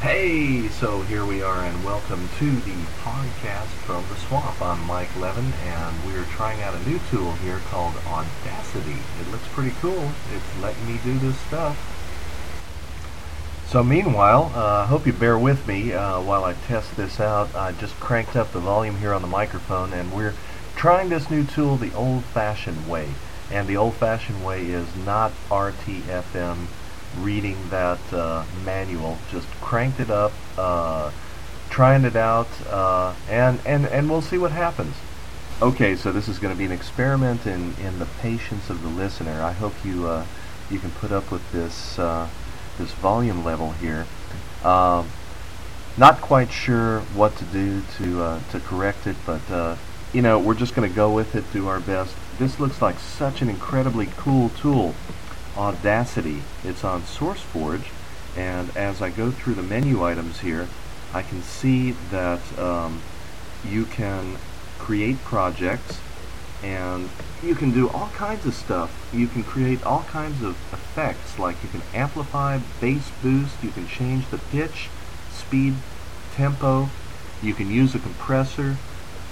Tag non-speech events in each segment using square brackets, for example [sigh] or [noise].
Hey, so here we are, and welcome to the podcast from the swamp. I'm Mike Levin, and we're trying out a new tool here called Audacity. It looks pretty cool. It's letting me do this stuff. So meanwhile, I uh, hope you bear with me uh, while I test this out. I just cranked up the volume here on the microphone, and we're trying this new tool the old-fashioned way. And the old-fashioned way is not RTFM reading that uh, manual. Just cranked it up, uh, trying it out, uh, and, and, and we'll see what happens. Okay, so this is going to be an experiment in, in the patience of the listener. I hope you uh, you can put up with this uh, this volume level here. Um, not quite sure what to do to uh, to correct it, but you know we're just going to go with it, do our best. This looks like such an incredibly cool tool. Audacity. It's on SourceForge, and as I go through the menu items here, I can see that um, you can create projects and you can do all kinds of stuff. You can create all kinds of effects, like you can amplify, bass boost, you can change the pitch, speed, tempo, you can use a compressor,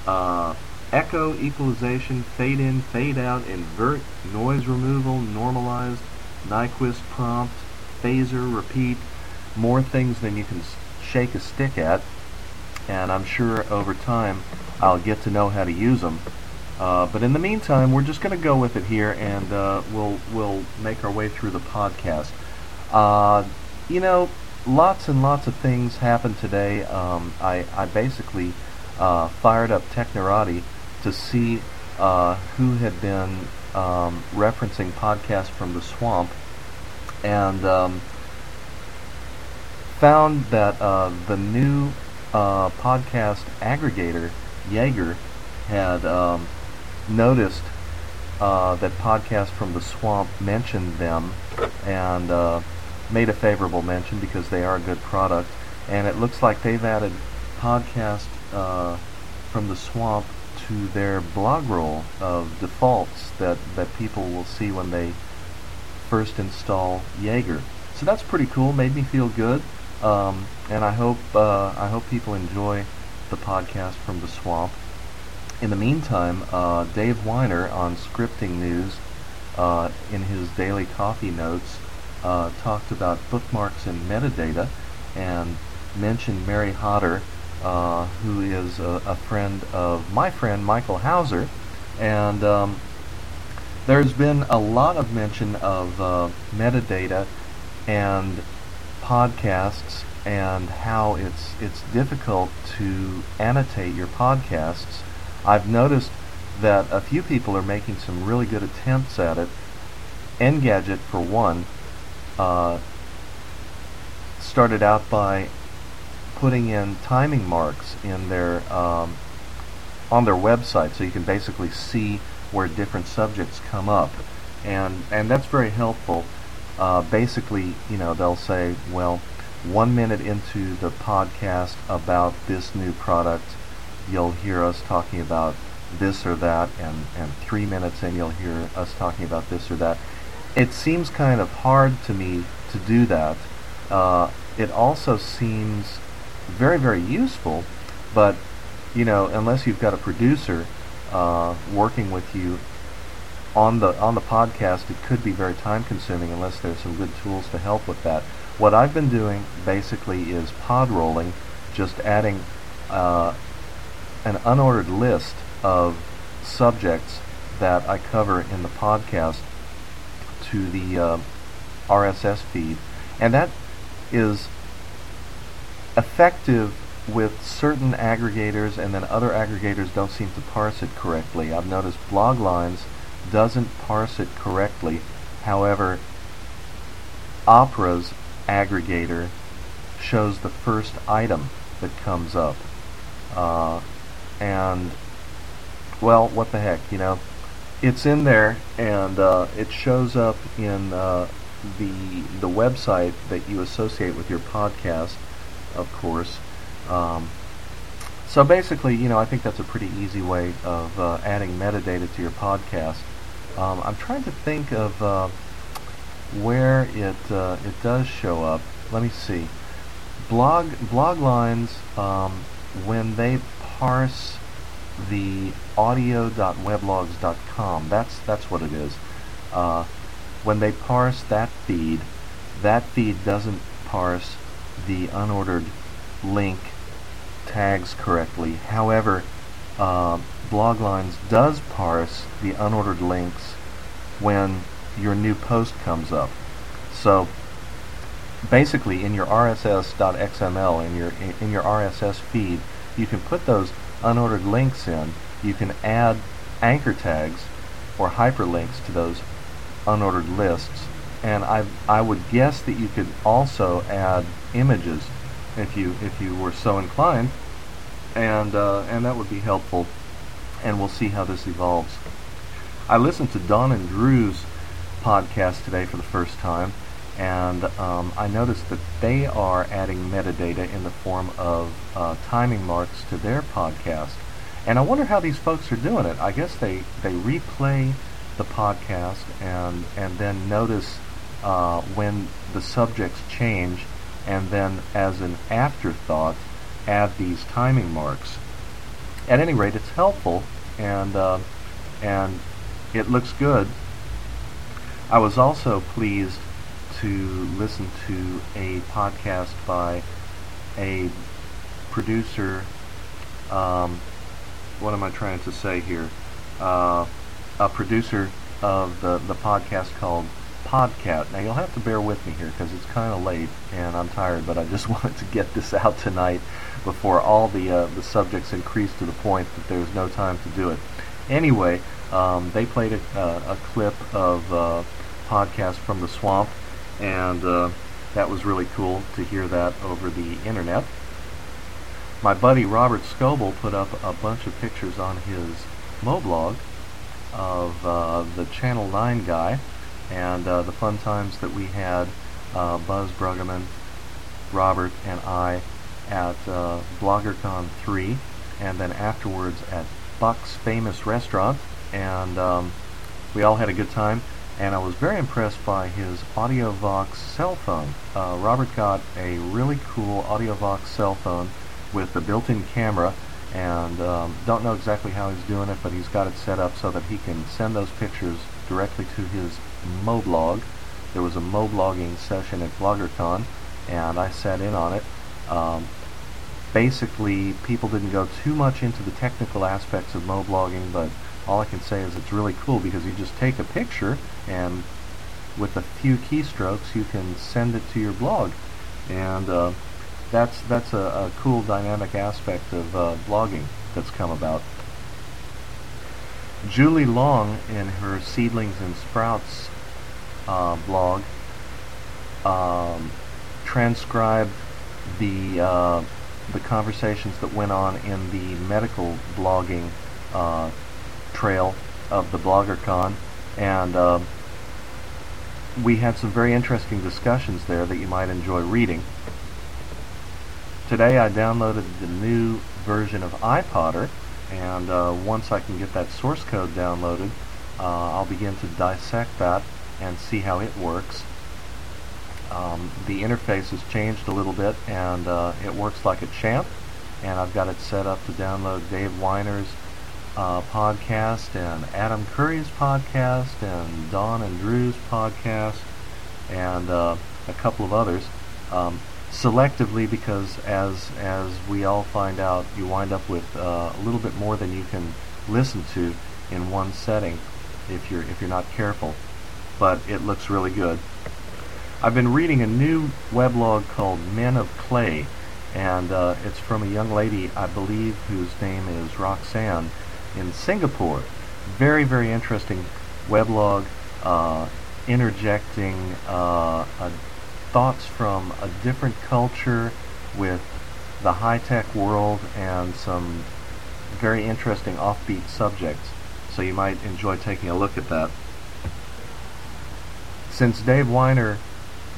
uh, echo, equalization, fade in, fade out, invert, noise removal, normalized, Nyquist prompt, phaser, repeat, more things than you can shake a stick at. And I'm sure over time I'll get to know how to use them. Uh, but in the meantime, we're just going to go with it here, and uh, we'll we'll make our way through the podcast. Uh, you know, lots and lots of things happened today. Um, I I basically uh, fired up Technorati to see uh, who had been um, referencing podcasts from the swamp, and um, found that the new podcast aggregator Jaeger had um, noticed uh, that podcasts from the swamp mentioned them and uh, made a favorable mention because they are a good product. And it looks like they've added podcast uh, from the swamp to their blog roll of defaults that, that people will see when they first install Jaeger. So that's pretty cool. Made me feel good, um, and I hope uh, I hope people enjoy the podcast from the swamp. In the meantime, uh, Dave Winer on Scripting News, uh, in his daily coffee notes, uh, talked about bookmarks and metadata, and mentioned Mary Hodder, uh, who is a, a, friend of my friend Michael Hauser, and um, there's been a lot of mention of uh, metadata and podcasts and how it's it's difficult to annotate your podcasts. I've noticed that a few people are making some really good attempts at it. Engadget, for one, uh, started out by putting in timing marks in their um, on their website, so you can basically see where different subjects come up, and and that's very helpful. Uh, basically, you know, they'll say, well, one minute into the podcast about this new product, you'll hear us talking about this or that, and, and three minutes in, you'll hear us talking about this or that. It seems kind of hard to me to do that. Uh, it also seems very, very useful, but you know, unless you've got a producer uh, working with you on the on the podcast, it could be very time consuming unless there's some good tools to help with that. What I've been doing basically is pod rolling, just adding uh, an unordered list of subjects that I cover in the podcast to the uh, RSS feed, and that is effective with certain aggregators and then other aggregators don't seem to parse it correctly. I've noticed Bloglines doesn't parse it correctly. However, Opera's aggregator shows the first item that comes up. Uh, and, well, what the heck, you know? It's in there and uh, it shows up in uh, the, the website that you associate with your podcast, of course Um, so basically, you know, I think that's a pretty easy way of uh, adding metadata to your podcast. Um, I'm trying to think of uh, where it uh, it does show up. Let me see. Blog blog lines um, when they parse the audio.weblogs.com. That's that's what it is. Uh, when they parse that feed, that feed doesn't parse the unordered link tags correctly. However, uh, Bloglines does parse the unordered links when your new post comes up. So basically, in your RSS.xml in your in your RSS feed, you can put those unordered links in. You can add anchor tags or hyperlinks to those unordered lists, and I I would guess that you could also add images if you if you were so inclined, and uh, and that would be helpful. And we'll see how this evolves. I listened to Dawn and Drew's podcast today for the first time, and um, I noticed that they are adding metadata in the form of uh, timing marks to their podcast. And I wonder how these folks are doing it. I guess they, they replay the podcast and and then notice uh, when the subjects change, and then as an afterthought, add these timing marks. At any rate, it's helpful, and uh, and it looks good. I was also pleased to listen to a podcast by a producer. Um, what am I trying to say here? Uh, a producer of the, the podcast called Podcat. Now you'll have to bear with me here because it's kind of late and I'm tired, but I just [laughs] wanted to get this out tonight before all the uh, the subjects increase to the point that there's no time to do it. Anyway, um, they played a, uh, a clip of uh, podcast from the swamp, and uh, that was really cool to hear that over the internet. My buddy Robert Scoble put up a bunch of pictures on his Moblog of uh, the Channel 9 guy and uh, the fun times that we had, uh, Buzz Bruggeman, Robert, and I at uh, BloggerCon 3, and then afterwards at Buck's Famous Restaurant, and um, we all had a good time. And I was very impressed by his AudioVox cell phone. Uh, Robert got a really cool AudioVox cell phone with a built-in camera, and um, don't know exactly how he's doing it, but he's got it set up so that he can send those pictures directly to his Moblog. There was a Moblogging session at BloggerCon, and I sat in on it. Um, basically, people didn't go too much into the technical aspects of Moblogging, but all I can say is it's really cool because you just take a picture and with a few keystrokes you can send it to your blog. And uh, that's that's a, a, cool dynamic aspect of uh, blogging that's come about. Julie Leung, in her Seedlings and Sprouts uh, blog, um, transcribed the uh, the conversations that went on in the medical blogging uh, trail of the BloggerCon, and uh, we had some very interesting discussions there that you might enjoy reading. Today I downloaded the new version of iPodder, and uh, once I can get that source code downloaded, uh, I'll begin to dissect that and see how it works. Um, the interface has changed a little bit and uh, it works like a champ and I've got it set up to download Dave Winer's uh, podcast and Adam Curry's podcast and Dawn and Drew's podcast and uh, a couple of others um, selectively because as as we all find out you wind up with uh, a little bit more than you can listen to in one setting if you're if you're not careful but it looks really good. I've been reading a new weblog called Men of Clay, and uh, it's from a young lady, I believe, whose name is Roxanne, in Singapore. Very, very interesting weblog, uh, interjecting uh, thoughts from a different culture with the high-tech world and some very interesting offbeat subjects. So you might enjoy taking a look at that. Since Dave Winer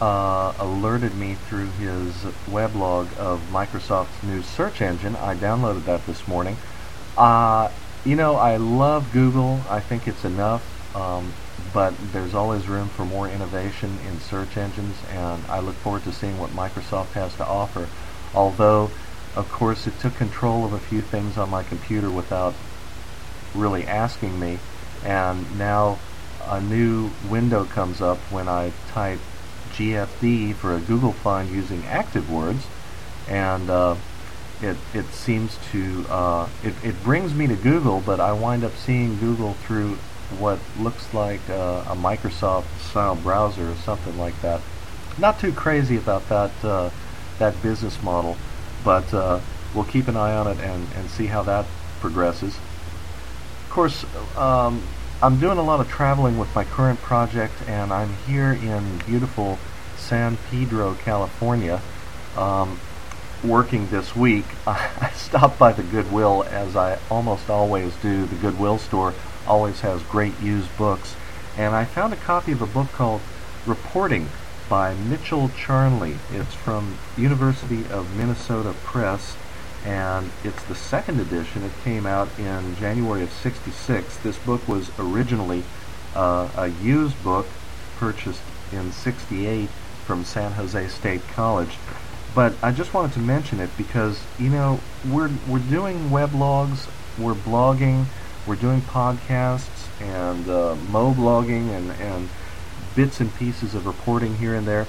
uh, alerted me through his weblog of Microsoft's new search engine. I downloaded that this morning. Uh, you know, I love Google. I think it's enough. Um, but there's always room for more innovation in search engines, and I look forward to seeing what Microsoft has to offer. Although, of course, it took control of a few things on my computer without really asking me, and now a new window comes up when I type GFD for a Google find using ActiveWords, and uh, it it seems to uh, it it brings me to Google, but I wind up seeing Google through what looks like uh, a Microsoft style browser or something like that. Not too crazy about that uh, that business model, but uh, we'll keep an eye on it and, and see how that progresses. Of course, um, I'm doing a lot of traveling with my current project, and I'm here in beautiful San Pedro, California. Um, working this week, [laughs] I stopped by the Goodwill as I almost always do. The Goodwill store always has great used books. And I found a copy of a book called Reporting by Mitchell Charnley. It's from University of Minnesota Press, and it's the second edition. It came out in January of 66. This book was originally uh, a used book purchased in 68 from San Jose State College. But I just wanted to mention it because, you know, we're, we're doing weblogs, we're blogging, we're doing podcasts and uh, mo-blogging and, and bits and pieces of reporting here and there.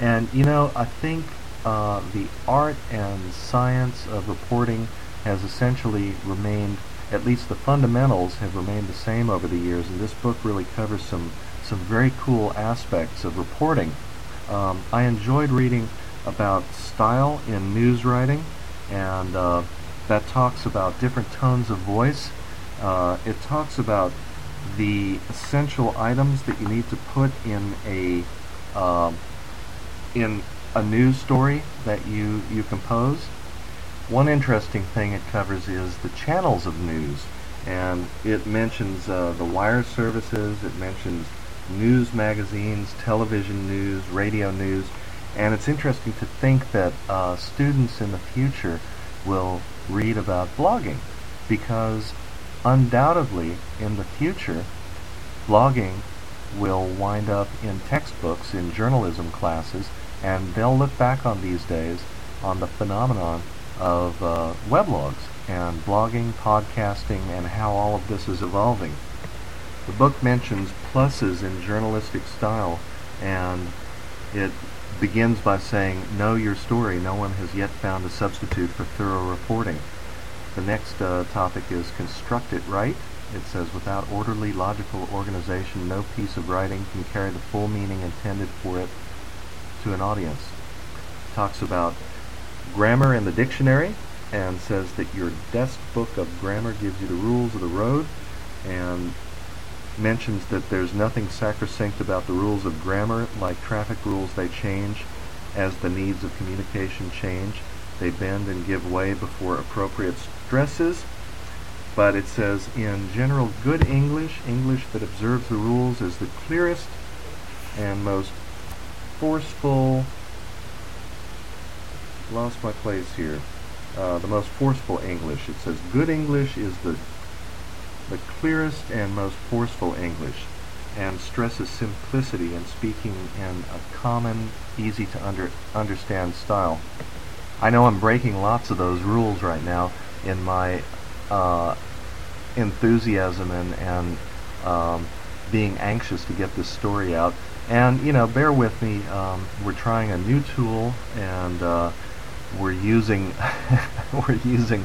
And, you know, I think uh, the art and science of reporting has essentially remained, at least the fundamentals have remained the same over the years, and this book really covers some, some very cool aspects of reporting. Um, I enjoyed reading about style in news writing, and uh, that talks about different tones of voice uh, it talks about the essential items that you need to put in a uh, in a news story that you you compose. One interesting thing it covers is the channels of news, and it mentions uh, the wire services. It mentions news magazines, television news, radio news, and it's interesting to think that uh, students in the future will read about blogging because undoubtedly in the future blogging will wind up in textbooks in journalism classes and they'll look back on these days on the phenomenon of uh, weblogs and blogging, podcasting, and how all of this is evolving. The book mentions pluses in journalistic style and it begins by saying, Know your story. No one has yet found a substitute for thorough reporting. The next uh, topic is construct it right. It says, without orderly, logical organization, no piece of writing can carry the full meaning intended for it to an audience. It talks about grammar in the dictionary and says that your desk book of grammar gives you the rules of the road and mentions that there's nothing sacrosanct about the rules of grammar like traffic rules they change as the needs of communication change they bend and give way before appropriate stresses. But it says, in general, good English, English that observes the rules, is the clearest and most forceful. Lost my place here. Uh, the most forceful English. It says, good English is the the clearest and most forceful English, and stresses simplicity in speaking in a common, easy to under, understand style. I know I'm breaking lots of those rules right now in my uh, enthusiasm and, and um, being anxious to get this story out. And, you know, bear with me. Um, we're trying a new tool and uh, we're using [laughs] we're using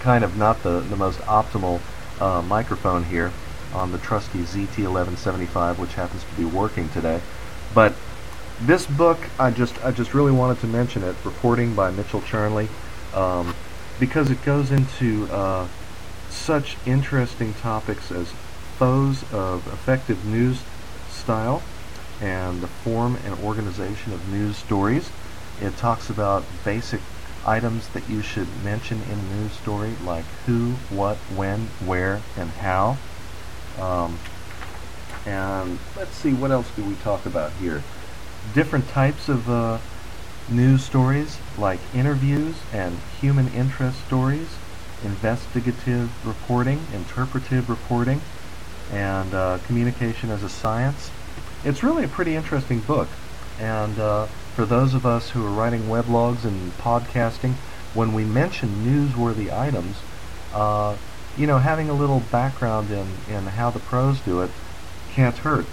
kind of not the, the most optimal uh, microphone here on the trusty ZT1175, which happens to be working today. But this book, I just I just really wanted to mention it. Reporting by Mitchell Charnley, um, because it goes into uh, such interesting topics as foes of effective news style and the form and organization of news stories. It talks about basic items that you should mention in a news story, like who, what, when, where, and how. Um, and let's see, what else do we talk about here? different types of uh, news stories like interviews and human interest stories, investigative reporting, interpretive reporting, and uh, communication as a science. It's really a pretty interesting book. And uh, for those of us who are writing weblogs and podcasting, when we mention newsworthy items, uh, you know, having a little background in, in how the pros do it can't hurt.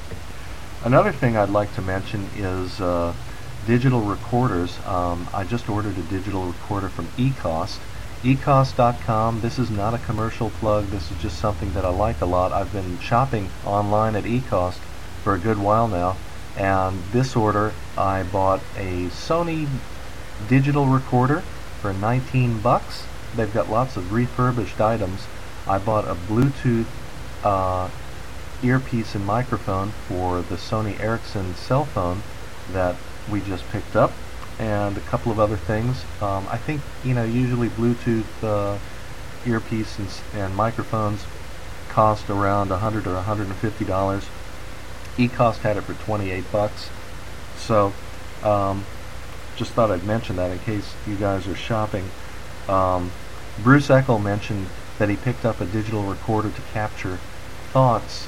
Another thing I'd like to mention is uh, digital recorders. Um, I just ordered a digital recorder from eCost. eCost.com. This is not a commercial plug. This is just something that I like a lot. I've been shopping online at eCost for a good while now, and this order I bought a Sony digital recorder for 19 bucks. They've got lots of refurbished items. I bought a Bluetooth uh, earpiece and microphone for the Sony Ericsson cell phone that we just picked up and a couple of other things. Um, I think, you know, usually Bluetooth uh, earpiece and, and, microphones cost around 100 or 150 dollars. eCost had it for 28 bucks. So, um, just thought I'd mention that in case you guys are shopping. Um, Bruce Eckel mentioned that he picked up a digital recorder to capture thoughts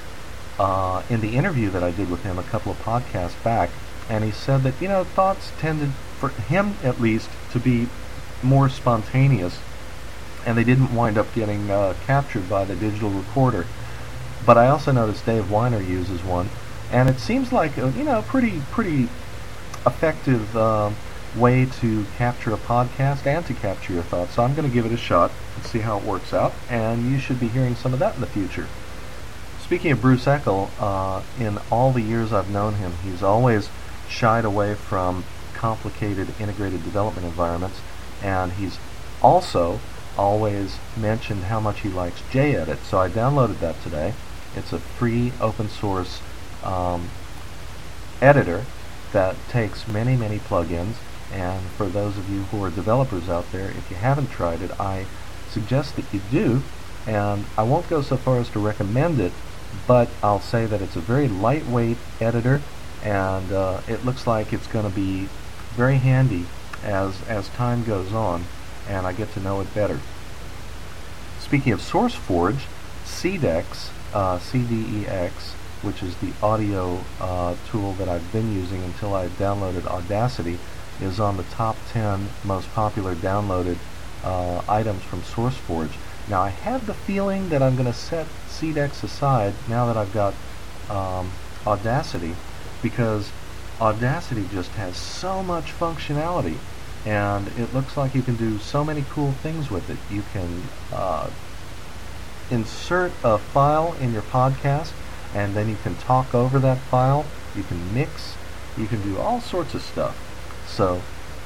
uh, in the interview that I did with him a couple of podcasts back, and he said that you know thoughts tended, for him at least, to be more spontaneous, and they didn't wind up getting uh, captured by the digital recorder. But I also noticed Dave Winer uses one, and it seems like a, you know pretty pretty effective uh, way to capture a podcast and to capture your thoughts. So I'm going to give it a shot and see how it works out, and you should be hearing some of that in the future. Speaking of Bruce Eckel, uh, in all the years I've known him, he's always shied away from complicated integrated development environments, and he's also always mentioned how much he likes JEdit. So I downloaded that today. It's a free open source um, editor that takes many, many plugins. And for those of you who are developers out there, if you haven't tried it, I suggest that you do. And I won't go so far as to recommend it but I'll say that it's a very lightweight editor and uh, it looks like it's going to be very handy as, as time goes on and I get to know it better. Speaking of SourceForge, CDEX, uh, CDEX, which is the audio uh, tool that I've been using until I downloaded Audacity, is on the top 10 most popular downloaded uh, items from SourceForge. Now I have the feeling that I'm going to set CDEX aside now that I've got um, Audacity because Audacity just has so much functionality and it looks like you can do so many cool things with it. You can uh, insert a file in your podcast and then you can talk over that file. You can mix. You can do all sorts of stuff. So,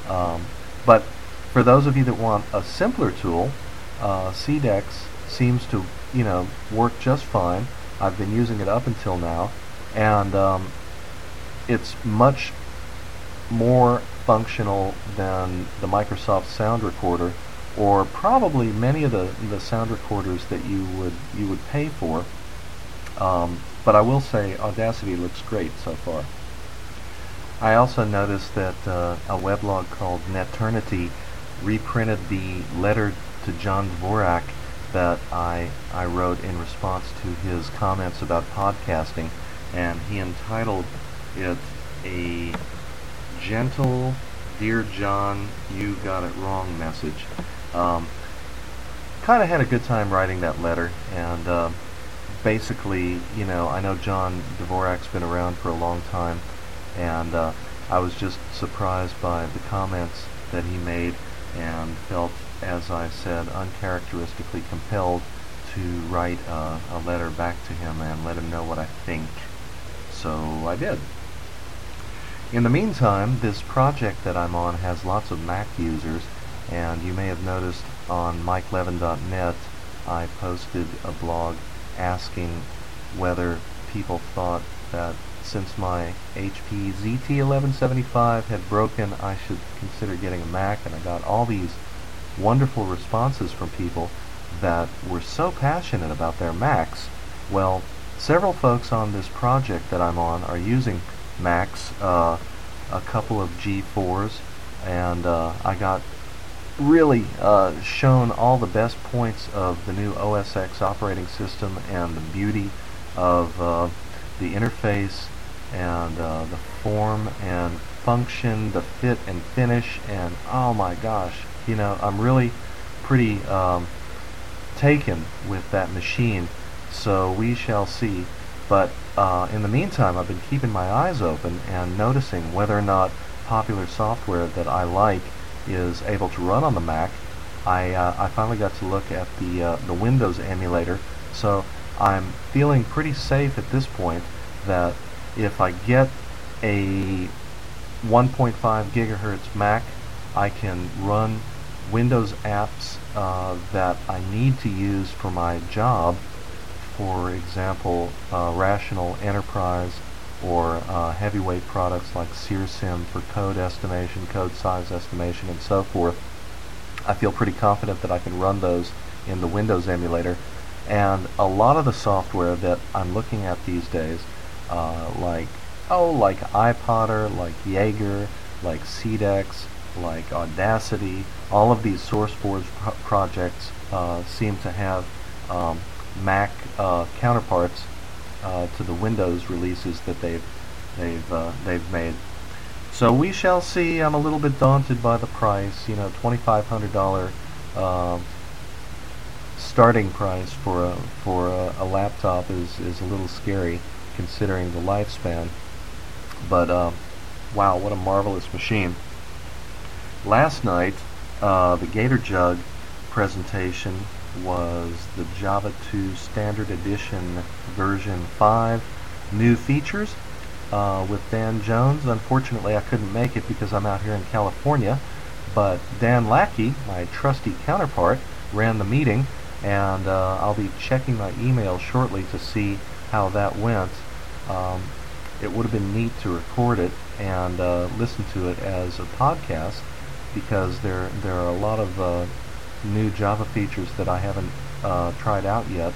um, but for those of you that want a simpler tool, uh, CDEX seems to, you know, work just fine. I've been using it up until now, and um, it's much more functional than the Microsoft Sound Recorder, or probably many of the, the sound recorders that you would you would pay for. Um, but I will say Audacity looks great so far. I also noticed that uh, a weblog called Neternity reprinted the letter to John Dvorak that I, I wrote in response to his comments about podcasting, and he entitled it A Gentle Dear John, You Got It Wrong message. Um, kind of had a good time writing that letter, and uh, basically, you know, I know John Dvorak's been around for a long time, and uh, I was just surprised by the comments that he made and felt as I said, uncharacteristically compelled to write a letter back to him and let him know what I think. So I did. In the meantime, this project that I'm on has lots of Mac users, and you may have noticed on MikeLevin.net I posted a blog asking whether people thought that since my HP ZT1175 had broken, I should consider getting a Mac, and I got all these wonderful responses from people that were so passionate about their Macs. Well, several folks on this project that I'm on are using Macs. Uh, a couple of G4s, and uh, I got really uh, shown all the best points of the new OS X operating system and the beauty of uh, the interface and uh, the form and function, the fit and finish, and oh my gosh, you know, I'm really pretty um, taken with that machine. So we shall see. But uh, in the meantime, I've been keeping my eyes open and noticing whether or not popular software that I like is able to run on the Mac. I, uh, I finally got to look at the, uh, the Windows emulator, so I'm feeling pretty safe at this point that if I get a 1.5 gigahertz Mac, I can run Windows apps uh, that I need to use for my job, for example, uh, Rational Enterprise or uh, heavyweight products like SEER-SEM for code estimation, code size estimation, and so forth. I feel pretty confident that I can run those in the Windows emulator. And a lot of the software that I'm looking at these days, uh, like oh, like iPodder, like Jaeger, like CDEX, like Audacity, all of these SourceForge pro projects uh, seem to have um, Mac uh, counterparts uh, to the Windows releases that they've they've uh, they've made. So we shall see. I'm a little bit daunted by the price. You know, twenty-five hundred dollar um, starting price for a for a, a, laptop is is a little scary considering the lifespan. But um, wow, what a marvelous machine! Last night, uh, the GatorJug presentation was the Java 2 Standard Edition version 5 new features uh, with Dan Jones. Unfortunately, I couldn't make it because I'm out here in California, but Dan Lackey, my trusty counterpart, ran the meeting, and uh, I'll be checking my email shortly to see how that went. Um, it would have been neat to record it and uh, listen to it as a podcast because there there are a lot of uh, new Java features that I haven't uh, tried out yet.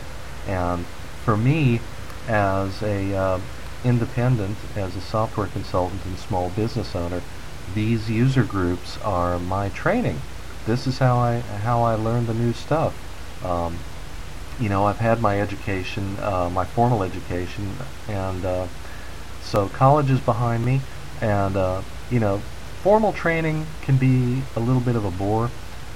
And for me, as a uh, independent, as a software consultant and small business owner, these user groups are my training. This is how I how I learn the new stuff. Um, you know, I've had my education, uh, my formal education, and uh, so college is behind me, and uh, you know, formal training can be a little bit of a bore.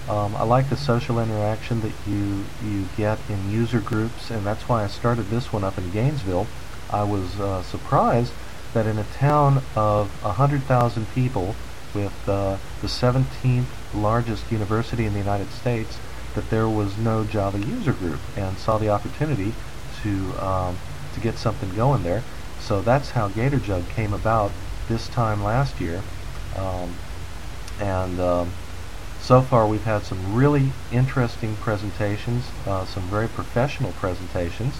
Um, I like the social interaction that you you get in user groups, and that's why I started this one up in Gainesville. I was uh, surprised that in a town of 100,000 people, with uh, the 17th largest university in the United States, that there was no Java user group, and saw the opportunity to um, to get something going there. So that's how GatorJug came about this time last year, um, and um, so far we've had some really interesting presentations, uh, some very professional presentations,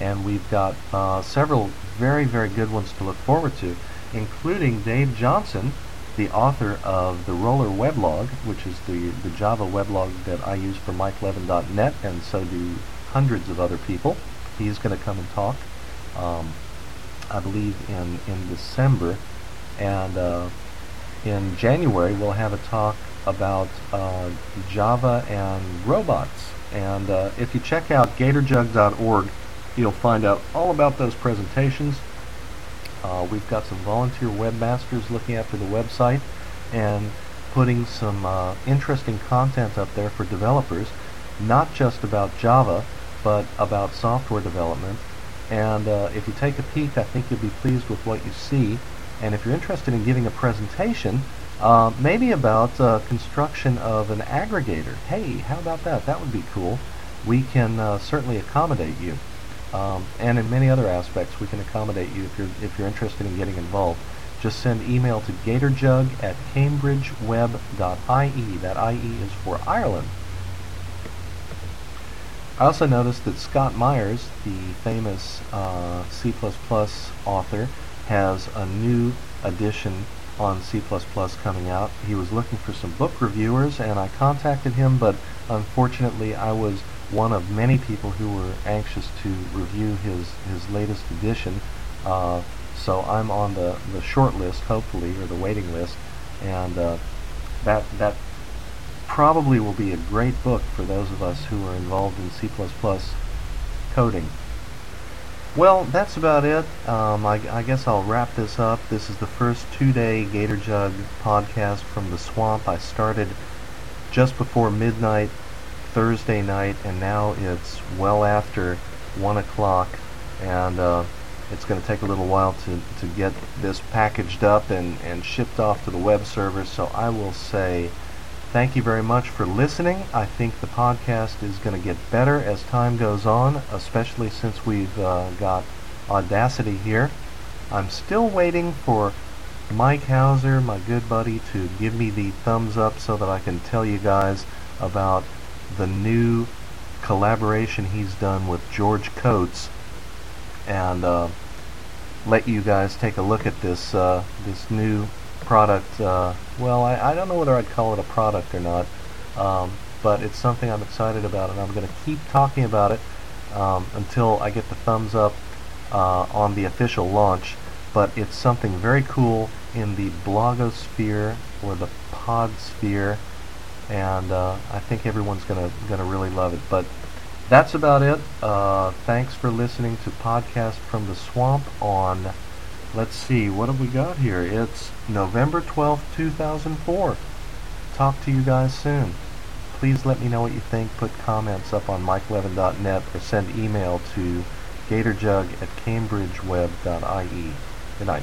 and we've got uh, several very, very good ones to look forward to, including Dave Johnson, the author of the Roller Weblog, which is the, the Java weblog that I use for MikeLevin.net, and so do hundreds of other people. He's going to come and talk, um, I believe, in, in December. And uh, in January, we'll have a talk about uh, Java and robots. And uh, if you check out gatorjug.org, you'll find out all about those presentations. Uh, we've got some volunteer webmasters looking after the website and putting some uh, interesting content up there for developers, not just about Java, but about software development. And uh, if you take a peek, I think you'll be pleased with what you see. And if you're interested in giving a presentation, uh, maybe about uh, construction of an aggregator. Hey, how about that? That would be cool. We can uh, certainly accommodate you. Um, and in many other aspects, we can accommodate you if you're, if you're interested in getting involved. Just send email to gatorjug at cambridgeweb.ie. That IE is for Ireland. I also noticed that Scott Meyers, the famous uh, C++ author, has a new edition on C++ coming out. He was looking for some book reviewers, and I contacted him, but unfortunately I was one of many people who were anxious to review his, his latest edition. Uh, So I'm on the, the short list, hopefully, or the waiting list, and uh, that that probably will be a great book for those of us who are involved in C++ coding. Well, that's about it. Um, I, I, guess I'll wrap this up. This is the first two-day Gator Jug podcast from the swamp. I started just before midnight Thursday night, and now it's well after 1 o'clock, and uh, it's going to take a little while to, to get this packaged up and, and shipped off to the web server, so I will say thank you very much for listening. I think the podcast is going to get better as time goes on, especially since we've uh, got Audacity here. I'm still waiting for Mike Hauser, my good buddy, to give me the thumbs up so that I can tell you guys about the new collaboration he's done with George Coates and uh, let you guys take a look at this uh, this new product. Uh, well, I, I, don't know whether I'd call it a product or not, um, but it's something I'm excited about, and I'm going to keep talking about it um, until I get the thumbs up uh, on the official launch. But it's something very cool in the blogosphere or the podsphere and uh, I think everyone's gonna gonna really love it. But that's about it. Uh, thanks for listening to podcast from the swamp on. Let's see, what have we got here? It's November twelfth, two thousand four. Talk to you guys soon. Please let me know what you think. Put comments up on mikelevin.net or send email to gatorjug at cambridgeweb.ie. Good night.